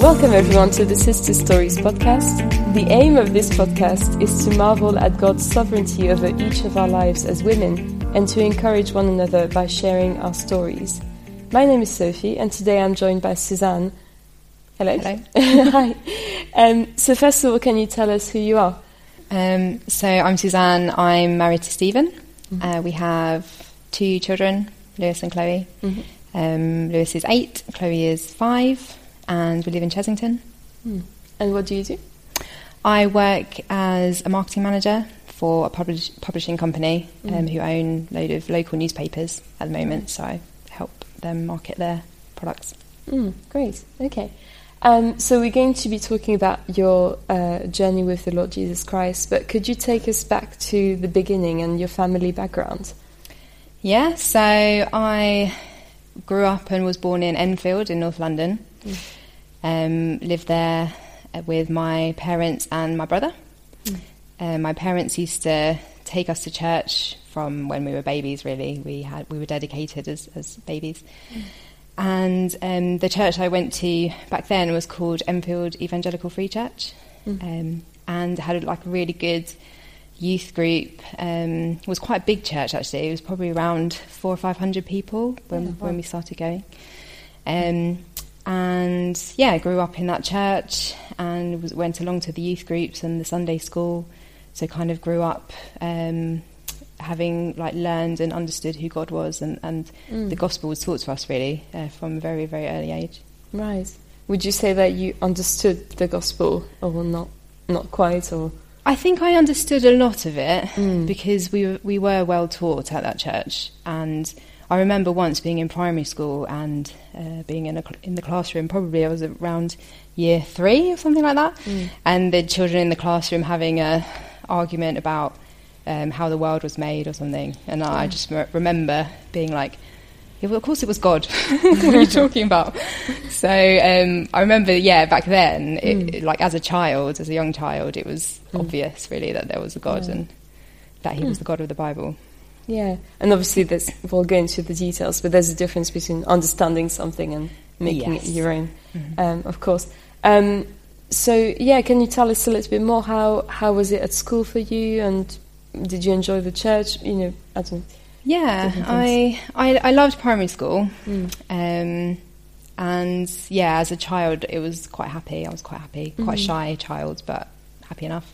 Welcome everyone to the Sister Stories podcast. The aim of this podcast is to marvel at God's sovereignty over each of our lives as women and to encourage one another by sharing our stories. My name is Sophie and today I'm joined by Susanne. Hello. Hello. Hi. Um, so first of all, can you tell us who you are? Um, so I'm Susanne. I'm married to Stephen. Uh, we have two children, Lewis and Chloe. Um, Lewis is eight, Chloe is five, and we live in Chessington. And what do you do? I work as a marketing manager for a publish- publishing company um, who own a load of local newspapers at the moment. So I help them market their products. Mm, great. Okay. Um, so we're going to be talking about your uh, journey with the Lord Jesus Christ, but could you take us back to the beginning and your family background? Yeah, so I grew up and was born in Enfield in North London. Um, lived there uh, with my parents and my brother. Um, my parents used to take us to church from when we were babies. Really, we had we were dedicated as, as babies. And um, the church I went to back then was called Enfield Evangelical Free Church, um, and had like a really good youth group. Um, it was quite a big church actually. It was probably around four or five hundred people when Yeah, wow. when we started going. Um, and yeah, I grew up in that church and was, went along to the youth groups and the Sunday school. So kind of grew up um, having like learned and understood who God was, and, and the gospel was taught to us really uh, from a very very early age. Right. Would you say that you understood the gospel or not? Not quite, or I think I understood a lot of it because we were, we were well taught at that church, and I remember once being in primary school and uh, being in a, in the classroom. Probably I was around year three or something like that, and the children in the classroom having a argument about um, how the world was made or something, and I just me- remember being like. Yeah, well, of course it was God. what are you talking about? So um, I remember, yeah, back then, it, it- like as a child, as a young child, it was obvious really that there was a God and that He was the God of the Bible. Yeah. And obviously, we'll go into the details, but there's a difference between understanding something and making Yes. it your own, um, of course. Um, so yeah, can you tell us a little bit more? How how was it at school for you, and did you enjoy the church? You know, I don't. Yeah, I, I I loved primary school, um, and yeah, as a child, it was quite happy. I was quite happy, quite shy child, but happy enough.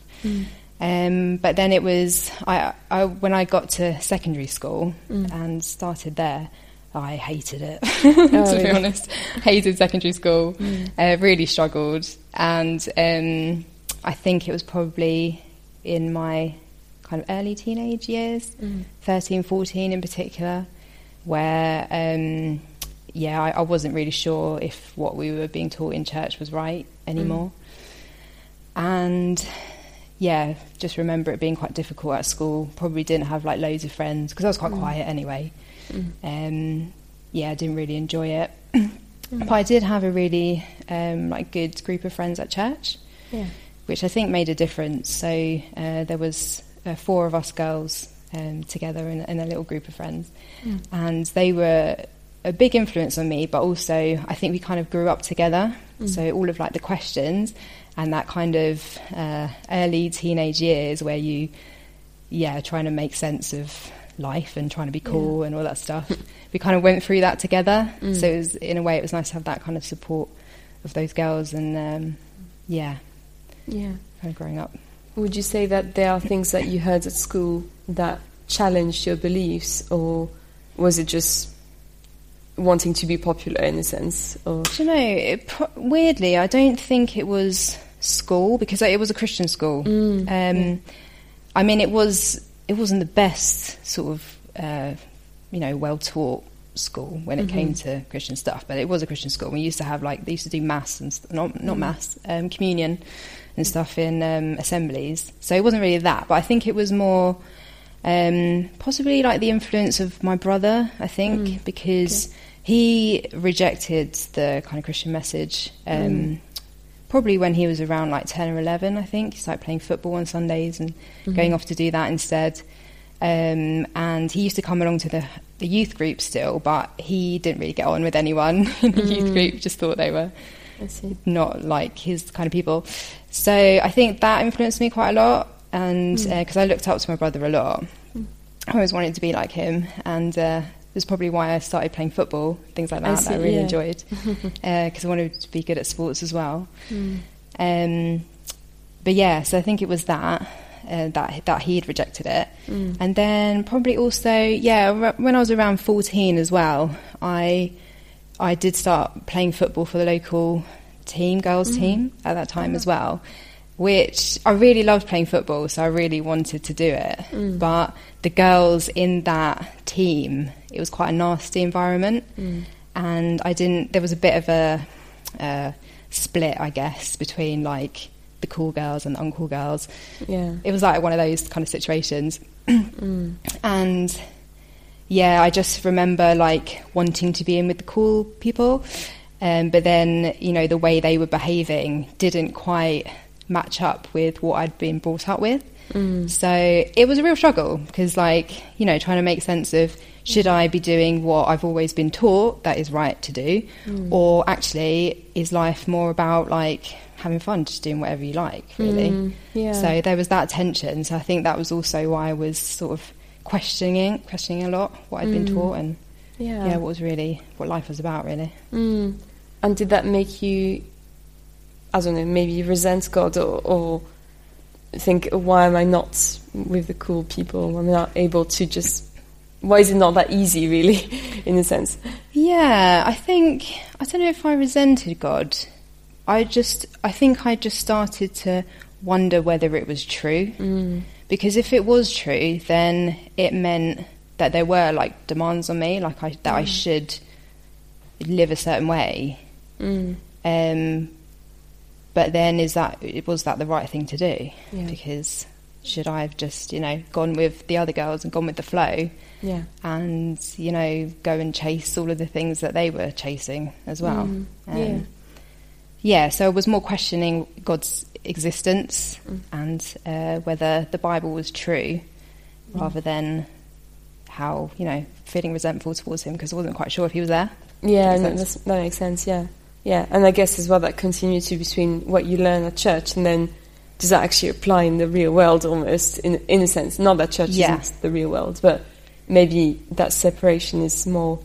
Um, but then it was I, I when I got to secondary school and started there. I hated it, to be honest. Hated secondary school. Uh, really struggled, and um, I think it was probably in my kind of early teenage years, 13, 14 in particular, where, um, yeah, I, I wasn't really sure if what we were being taught in church was right anymore. And yeah, just remember it being quite difficult at school. Probably didn't have like loads of friends because I was quite quiet anyway. Um, yeah, I didn't really enjoy it. but I did have a really um, like good group of friends at church Yeah. which I think made a difference. So uh, there was uh, four of us girls um, together in, in a little group of friends, and they were a big influence on me. But also, I think we kind of grew up together. So all of like the questions and that kind of uh, early teenage years where you, yeah, trying to make sense of life and trying to be cool and all that stuff. we kind of went through that together. So it was, in a way, it was nice to have that kind of support of those girls and um, yeah, Yeah. kind of growing up. Would you say that there are things that you heard at school that challenged your beliefs, or was it just wanting to be popular in a sense? Or Do you know, it, weirdly, I don't think it was school because it was a Christian school. um, I mean, it was it wasn't the best sort of uh, you know well taught school when it came to Christian stuff, but it was a Christian school. We used to have like they used to do mass and st- not not mass um, communion and stuff in um, assemblies. So it wasn't really that, but I think it was more. Um, possibly like the influence of my brother, I think, because he rejected the kind of Christian message. Um, Probably when he was around like ten or eleven, I think he started playing football on Sundays and going off to do that instead. Um, and he used to come along to the the youth group still, but he didn't really get on with anyone in the youth group. Just thought they were not like his kind of people. So I think that influenced me quite a lot, and Mm. because I looked up to my brother a lot, I always wanted to be like him, and uh, was probably why I started playing football, things like that. that I really yeah. enjoyed because I wanted to be good at sports as well. Mm. Um, but yeah, so I think it was that. Uh, that that he'd rejected it, Mm. and then probably also yeah r- when I was around fourteen as well, I I did start playing football for the local team, girls Mm. team at that time as well, which I really loved playing football, so I really wanted to do it. Mm. But the girls in that team, it was quite a nasty environment, Mm. and I didn't. There was a bit of a, uh split, I guess, between like the cool girls and the uncool girls. Yeah. It was like one of those kind of situations, Mm. and yeah, I just remember like wanting to be in with the cool people, um, but then you know the way they were behaving didn't quite match up with what I'd been brought up with. Mm. So it was a real struggle because, like, you know, trying to make sense of should I be doing what I've always been taught that is right to do, Mm. or actually is life more about like having fun, just doing whatever you like, really? Mm, yeah. So there was that tension. So I think that was also why I was sort of questioning, questioning a lot what I'd been Mm. taught and Yeah. yeah, what was really what life was about, really. Mm. And did that make you, I don't know, maybe resent God or, or think, why am I not with the cool people? I'm not able to just. Why is it not that easy, really, in a sense? Yeah, I think I don't know if I resented God. I just I think I just started to wonder whether it was true. Mm. Because if it was true, then it meant that there were like demands on me, like I, that I should live a certain way. Mm. Um, but then is that was that the right thing to do? Yeah. Because should I have just you know gone with the other girls and gone with the flow Yeah. and you know go and chase all of the things that they were chasing as well? Mm. Um, Yeah. yeah, so I was more questioning God's existence Mm. and uh, whether the Bible was true, Mm. rather than how you know feeling resentful towards Him because I wasn't quite sure if He was there. Yeah, Makes no, sense. that's, that makes sense. Yeah, yeah, and I guess as well that continuity between what you learn at church and then does that actually apply in the real world almost in in a sense? Not that church Yeah. isn't the real world, but maybe that separation is more.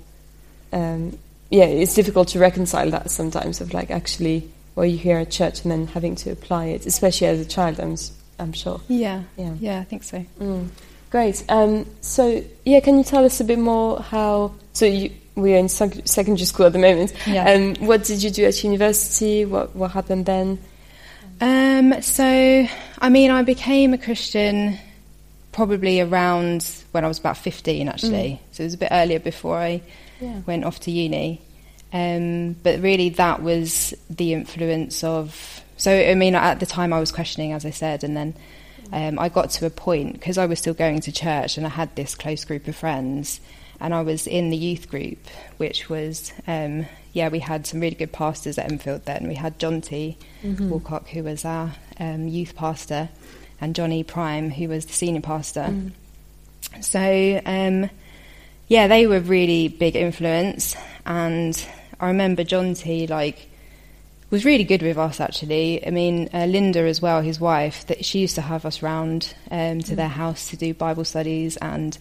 Um, yeah, it's difficult to reconcile that sometimes of like actually what you hear at church and then having to apply it, especially as a child. I'm I'm sure. Yeah, Yeah. yeah, I think so. Mm. Great. Um, so, yeah, can you tell us a bit more how? So, you, we're in sec- secondary school at the moment. Yeah. Um, what did you do at university? What what happened then? Um, so, I mean, I became a Christian probably around when I was about 15, actually. So it was a bit earlier before I Yeah. went off to uni. Um, but really, that was the influence of. So, I mean, at the time I was questioning, as I said, and then um, I got to a point because I was still going to church and I had this close group of friends, and I was in the youth group, which was, um, yeah, we had some really good pastors at Enfield then. We had John T. Walcock, who was our um, youth pastor, and Johnny Prime, who was the senior pastor. Mm. So, um, yeah, they were really big influence, and I remember John T. like was really good with us actually. I mean, uh, Linda as well, his wife, that she used to have us round um, to their house to do Bible studies, and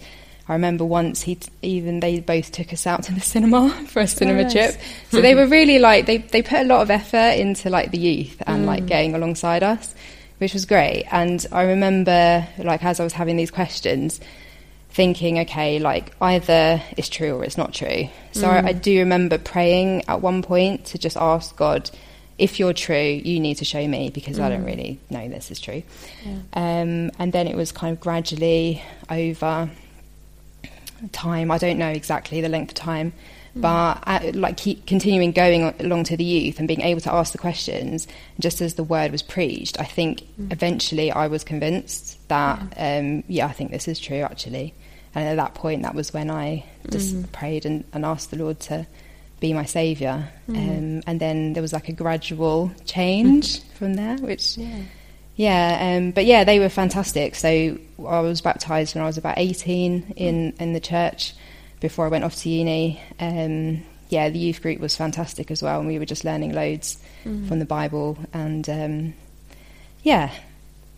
I remember once he t- even they both took us out to the cinema for a cinema oh, nice. trip. So they were really like they they put a lot of effort into like the youth and like mm. getting alongside us, which was great. And I remember like as I was having these questions thinking, okay, like either it's true or it's not true. So I, I mm. do remember praying at one point to just ask God, if you're true, you need to show me because I don't mm. really know this is true. Um, and then it was kind of gradually over time. I don't know exactly the length of time, but uh like keep continuing going along to the youth and being able to ask the questions, just as the word was preached. I think eventually I was convinced that um, yeah, I think this is true actually. And at that point, that was when I just prayed and, and asked the Lord to be my saviour. Um, and then there was like a gradual change from there, which Yeah. Yeah, um, but yeah, they were fantastic. So I was baptised when I was about 18 in, in the church before I went off to uni. Um, yeah, the youth group was fantastic as well, and we were just learning loads Mm. from the Bible, and um, yeah.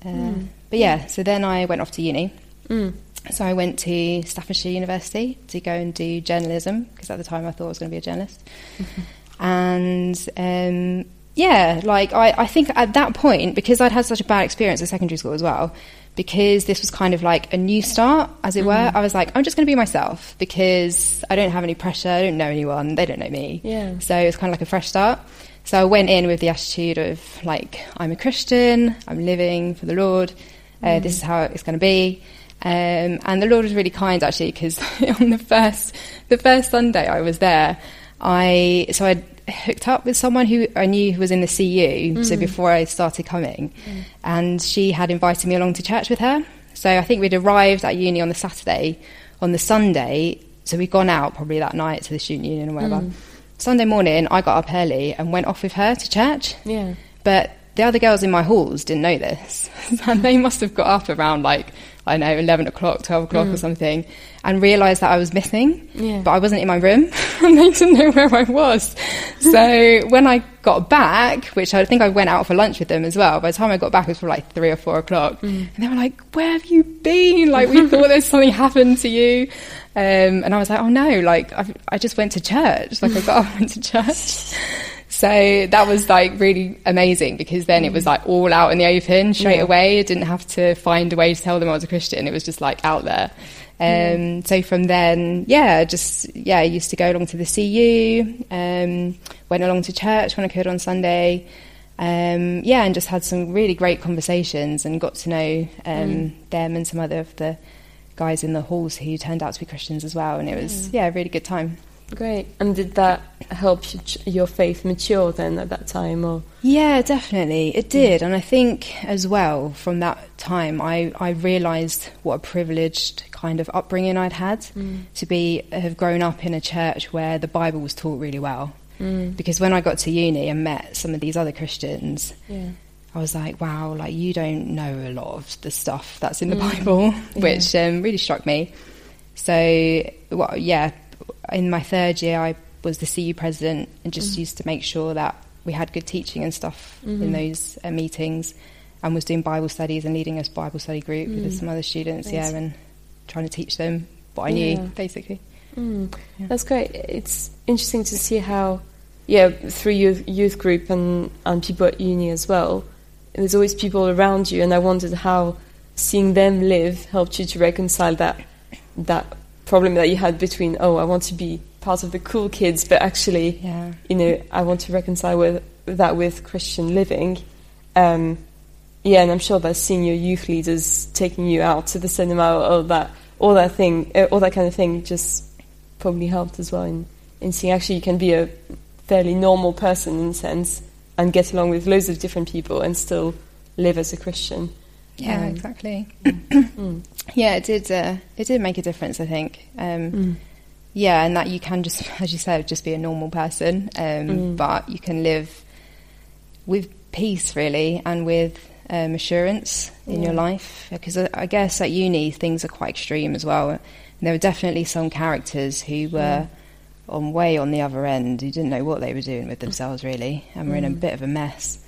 Uh, Mm. But yeah, so then I went off to uni. Mm. So I went to Staffordshire University to go and do journalism because at the time I thought I was going to be a journalist. And um, yeah, like I, I think at that point, because I'd had such a bad experience at secondary school as well, because this was kind of like a new start, as it were, I was like, I'm just going to be myself because I don't have any pressure, I don't know anyone, they don't know me. Yeah. So it was kind of like a fresh start. So I went in with the attitude of like, I'm a Christian, I'm living for the Lord, uh, this is how it's going to be. Um, and the Lord was really kind actually because on the first the first Sunday I was there, I so I hooked up with someone who I knew who was in the CU. So mm. before I started coming, mm. and she had invited me along to church with her. So I think we'd arrived at uni on the Saturday. On the Sunday, so we'd gone out probably that night to the student union or whatever. Mm. Sunday morning, I got up early and went off with her to church. Yeah. But the other girls in my halls didn't know this. and they must have got up around like, I don't know, 11 o'clock, 12 o'clock or something, and realised that I was missing. Yeah. But I wasn't in my room and they didn't know where I was. so when I got back, which I think I went out for lunch with them as well, by the time I got back, it was probably like three or four o'clock. And they were like, Where have you been? Like, we thought there's something happened to you. Um, and I was like, Oh no, like, I, I just went to church. Like, I got up and went to church. So that was like really amazing because then it was like all out in the open straight Yeah. away. I didn't have to find a way to tell them I was a Christian. It was just like out there. Um, So from then, yeah, just yeah, I used to go along to the CU. Um, went along to church when I could on Sunday. Um, yeah, and just had some really great conversations and got to know um, them and some other of the guys in the halls who turned out to be Christians as well. And it was yeah, a really good time. Great. And did that help you, your faith mature then at that time? Or Yeah, definitely. It mm. did. And I think as well from that time I, I realised what a privileged kind of upbringing I'd had mm. to be have grown up in a church where the Bible was taught really well. Mm. Because when I got to uni and met some of these other Christians, yeah. I was like, wow, like you don't know a lot of the stuff that's in the Bible, which um, really struck me. So, well, yeah, in my third year, I was the CU president and just used to make sure that we had good teaching and stuff in those uh, meetings and was doing Bible studies and leading a Bible study group with some other students, yeah, and trying to teach them what I Yeah. knew, basically. Mm, That's great. It's interesting to see how, yeah, through youth, youth group and, and people at uni as well, there's always people around you, and I wondered how seeing them live helped you to reconcile that that problem that you had between, oh, I want to be part of the cool kids, but actually, Yeah. you know, I want to reconcile with that with Christian living. Um, yeah, and I'm sure that seeing your youth leaders taking you out to the cinema, all that, all that thing, uh, all that kind of thing, just probably helped as well in, in seeing actually you can be a fairly normal person in a sense and get along with loads of different people and still live as a Christian. Yeah, Um, exactly. Mm. Yeah, it did. Uh, it did make a difference, I think. Um, Mm. Yeah, and that you can just, as you said, just be a normal person, um, Mm. but you can live with peace, really, and with um, assurance in your life. Because I, I guess at uni things are quite extreme as well. And there were definitely some characters who were on way on the other end who didn't know what they were doing with themselves, really, and were in a Mm. bit of a mess.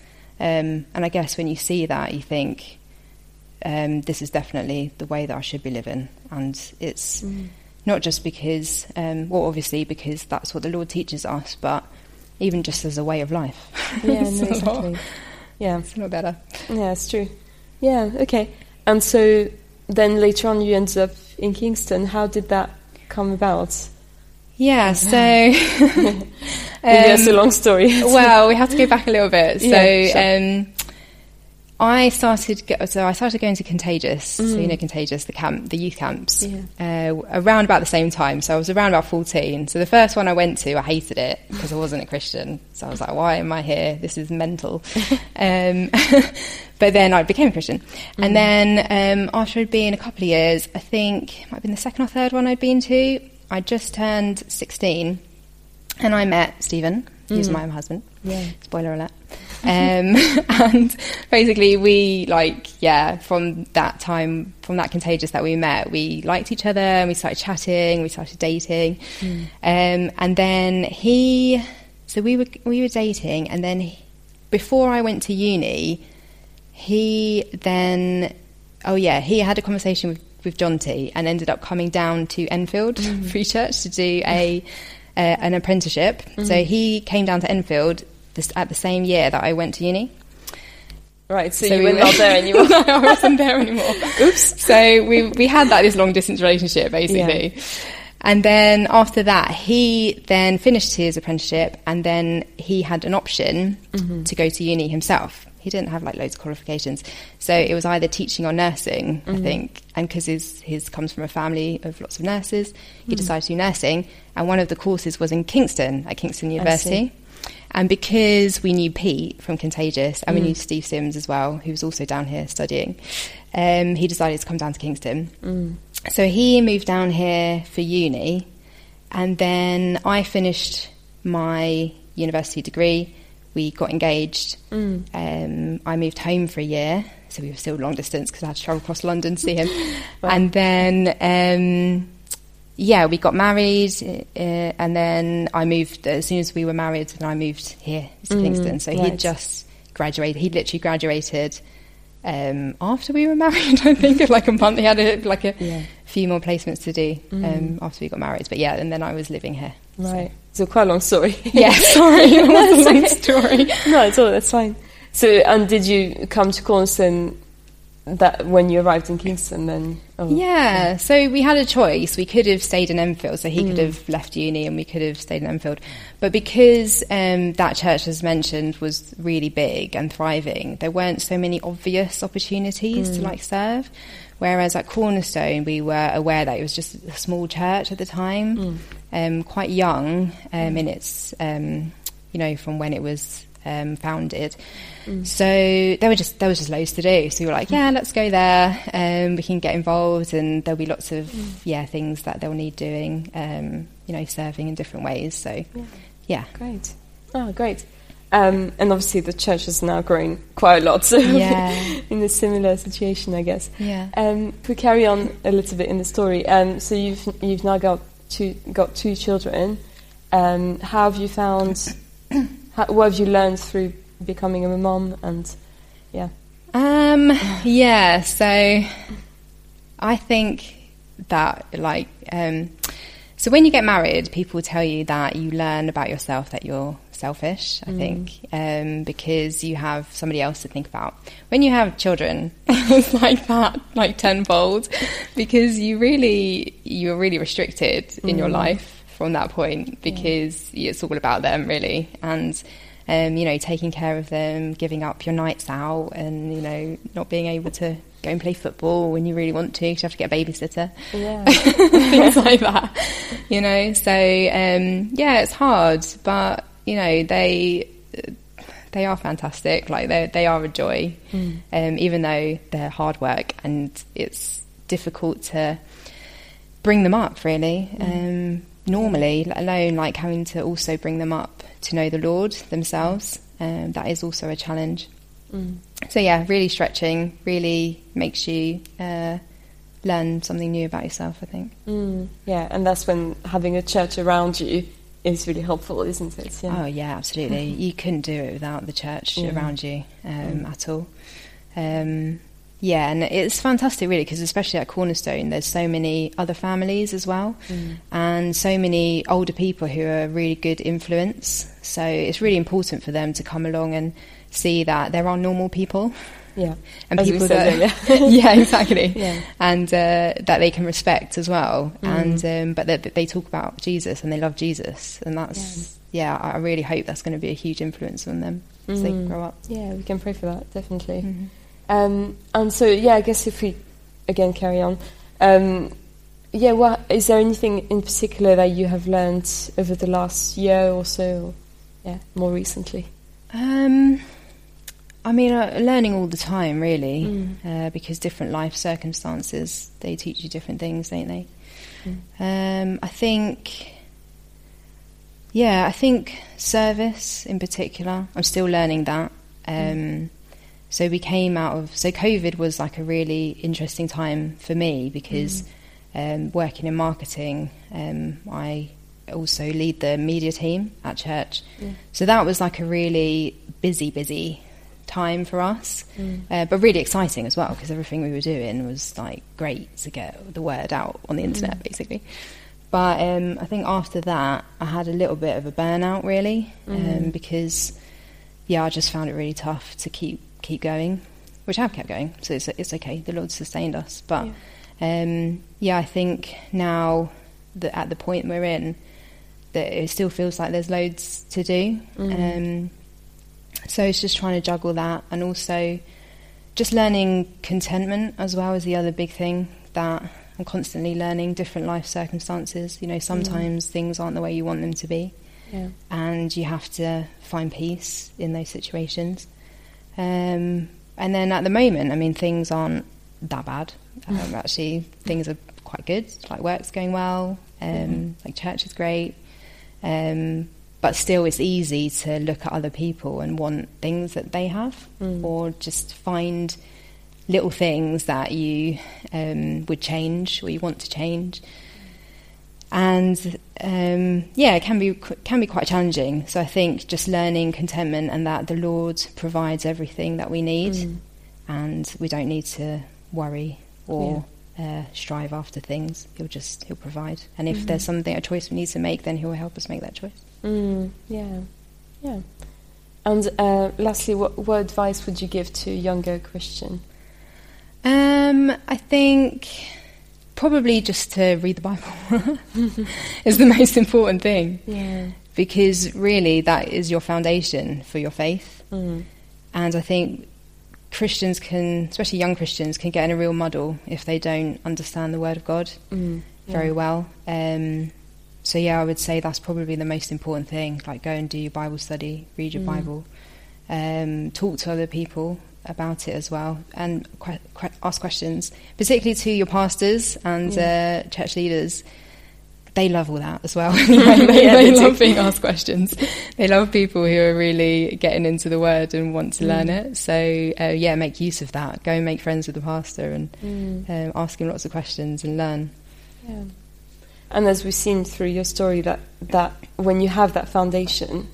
Um, and I guess when you see that, you think, um, this is definitely the way that I should be living. And it's Mm. not just because, um, well, obviously because that's what the Lord teaches us, but even just as a way of life. Yeah, it's, no, a lot, exactly. Yeah. it's a lot better. Yeah, it's true. Yeah, okay. And so then later on you ended up in Kingston. How did that come about? Yeah, so. Maybe that's a um, long story. well, we have to go back a little bit. So, Yeah, sure. um, I started. So I started going to Contagious. So you Mm. know Contagious, the camp, the youth camps. Yeah. Uh, around about the same time. So I was around about fourteen. So the first one I went to, I hated it because I wasn't a Christian. So I was like, why am I here? This is mental. um, but then I became a Christian, Mm. and then um, after I'd been a couple of years, I think it might have been the second or third one I'd been to. I just turned sixteen, and I met Stephen. Mm. my husband. Yeah. Spoiler alert. Um, and basically, we like, yeah, from that time, from that contagious that we met, we liked each other and we started chatting, we started dating. Mm. Um, and then he, so we were, we were dating, and then he, before I went to uni, he then, oh yeah, he had a conversation with, with John T and ended up coming down to Enfield Free Church to do a, uh, an apprenticeship. So he came down to Enfield this, at the same year that I went to uni. Right, so, So you we were not there anymore. no, I wasn't there anymore. Oops. So we we had that this long distance relationship basically. And then after that, he then finished his apprenticeship, and then he had an option mm-hmm. to go to uni himself. He didn't have like loads of qualifications, so it was either teaching or nursing, I mm-hmm. think. And because his his comes from a family of lots of nurses, he mm-hmm. decided to do nursing. And one of the courses was in Kingston at Kingston University. And because we knew Pete from Contagious and we knew Steve Sims as well, who was also down here studying, um, he decided to come down to Kingston. So he moved down here for uni, and then I finished my university degree. We got engaged. Um, I moved home for a year, so we were still long distance because I had to travel across London to see him. And then, um, yeah, we got married, uh, and then I moved. As soon as we were married, then I moved here to Kingston. So right. he'd just graduated. He'd literally graduated um, after we were married. I think like a month. He had a, like a Yeah. few more placements to do um, after we got married. But yeah, and then I was living here. So- Right. So quite a long story. Yeah, sorry, was a long story. no, it's all that's fine. So, and did you come to Cornerstone that when you arrived in Kingston? Then, oh, Yeah, so we had a choice. We could have stayed in Enfield, so he could have left uni and we could have stayed in Enfield. But because um, that church, as mentioned, was really big and thriving, there weren't so many obvious opportunities to like serve. Whereas at Cornerstone, we were aware that it was just a small church at the time, um, quite young um, in its, um, you know, from when it was um, founded. So there were just there was just loads to do. So we were like, yeah, let's go there. Um, we can get involved, and there'll be lots of yeah things that they'll need doing. Um, you know, serving in different ways. So yeah, Great. Oh, great. Um, and obviously, the church has now grown quite a lot. So, Yeah. in a similar situation, I guess. yeah. Um, if we carry on a little bit in the story, um, so you've you've now got two got two children. Um, how have you found? how, what have you learned through becoming a mom? And yeah, Um, yeah, so I think that like um, so when you get married, people tell you that you learn about yourself that you're selfish. I think um, because you have somebody else to think about. When you have children, it's like that, like tenfold, because you really you're really restricted in your life from that point because it's all about them really. And um, you know taking care of them giving up your nights out and you know not being able to go and play football when you really want to because you have to get a babysitter. Yeah, things like that you know? So um, yeah it's hard but you know they they are fantastic. Like they they are a joy um, even though they're hard work and it's difficult to bring them up really. Um, normally let alone like having to also bring them up to know the lord themselves um, that is also a challenge so yeah really stretching really makes you uh, learn something new about yourself i think mm, yeah, and that's when having a church around you is really helpful, isn't it? Yeah. Oh yeah, absolutely. you couldn't do it without the church Yeah. around you um, at all. Um, yeah, and it's fantastic, really, because especially at Cornerstone, there's so many other families as well, and so many older people who are really good influence. So it's really important for them to come along and see that there are normal people. yeah, And As people that, earlier. yeah, exactly, Yeah. and uh, that they can respect as well, and um, but that, that they talk about Jesus and they love Jesus, and that's yeah. I I really hope that's going to be a huge influence on them as they Mm. grow up. yeah. We can pray for that definitely. Mm-hmm. Um, and so, yeah, I guess if we again carry on, um, yeah, what is there anything in particular that you have learned over the last year or so? Or, yeah, more recently. Um, I mean, uh, learning all the time, really, uh, because different life circumstances they teach you different things, don't they? Um, I think, yeah, I think service in particular. I'm still learning that. Um, so we came out of so COVID was like a really interesting time for me because um, working in marketing, um, I also lead the media team at church. Yeah. So that was like a really busy, busy time for us, Mm. uh, but really exciting as well because everything we were doing was like great to get the word out on the internet, basically. But um, I think after that, I had a little bit of a burnout, really, um, Mm. because yeah, I just found it really tough to keep keep going, which I've kept going, so it's it's okay. The Lord sustained us, but um, yeah, I think now that at the point we're in, that it still feels like there's loads to do. Um, so it's just trying to juggle that, and also just learning contentment as well is the other big thing that I'm constantly learning different life circumstances. You know, sometimes things aren't the way you want them to be Yeah. and you have to find peace in those situations. Um, and then at the moment, I mean, things aren't that bad. Um, actually, things are quite good. Like work's going well. Um, Like church is great. Um, but still, it's easy to look at other people and want things that they have, or just find little things that you um, would change or you want to change and um, yeah, it can be can be quite challenging. So I think just learning contentment and that the Lord provides everything that we need, and we don't need to worry or uh, strive after things. He'll just he'll provide, and if there's something a choice we need to make, then He'll help us make that choice. Mm, yeah, yeah. And uh, lastly, what, what advice would you give to a younger Christian? Um, I think probably just to read the Bible is the most important thing. Yeah. because really that is your foundation for your faith. Mm. And I think Christians can, especially young Christians, can get in a real muddle if they don't understand the Word of God Mm. very Yeah. well. Um, so yeah, I would say that's probably the most important thing. Like go and do your Bible study, read your Mm. Bible, um, talk to other people about it as well, and que- que- ask questions, particularly to your pastors and uh, church leaders. They love all that as well. they Yeah, they they love being asked questions. They love people who are really getting into the word and want to learn Mm. it. So uh, yeah, make use of that. Go and make friends with the pastor and Mm. um, ask him lots of questions and learn. Yeah. And as we've seen through your story, that that when you have that foundation,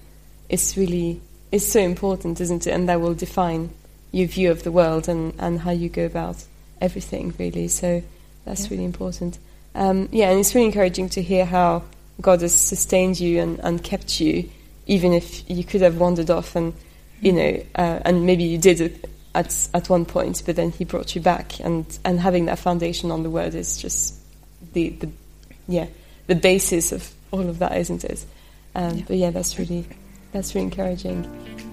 it's really it's so important, isn't it? And that will define your view of the world and, and how you go about everything, really. So that's really important. Um, yeah, and it's really encouraging to hear how God has sustained you and, and kept you, even if you could have wandered off and you know, uh, and maybe you did at at one point, but then He brought you back, and and having that foundation on the Word is just the the yeah the basis of all of that, isn't it? Um, Yeah. But yeah, that's really that's really encouraging.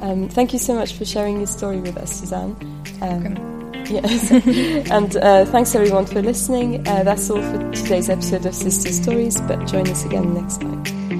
Um, thank you so much for sharing your story with us, Susanne. Um, yes, and uh, thanks everyone for listening. Uh, that's all for today's episode of Sister Stories. But join us again next time.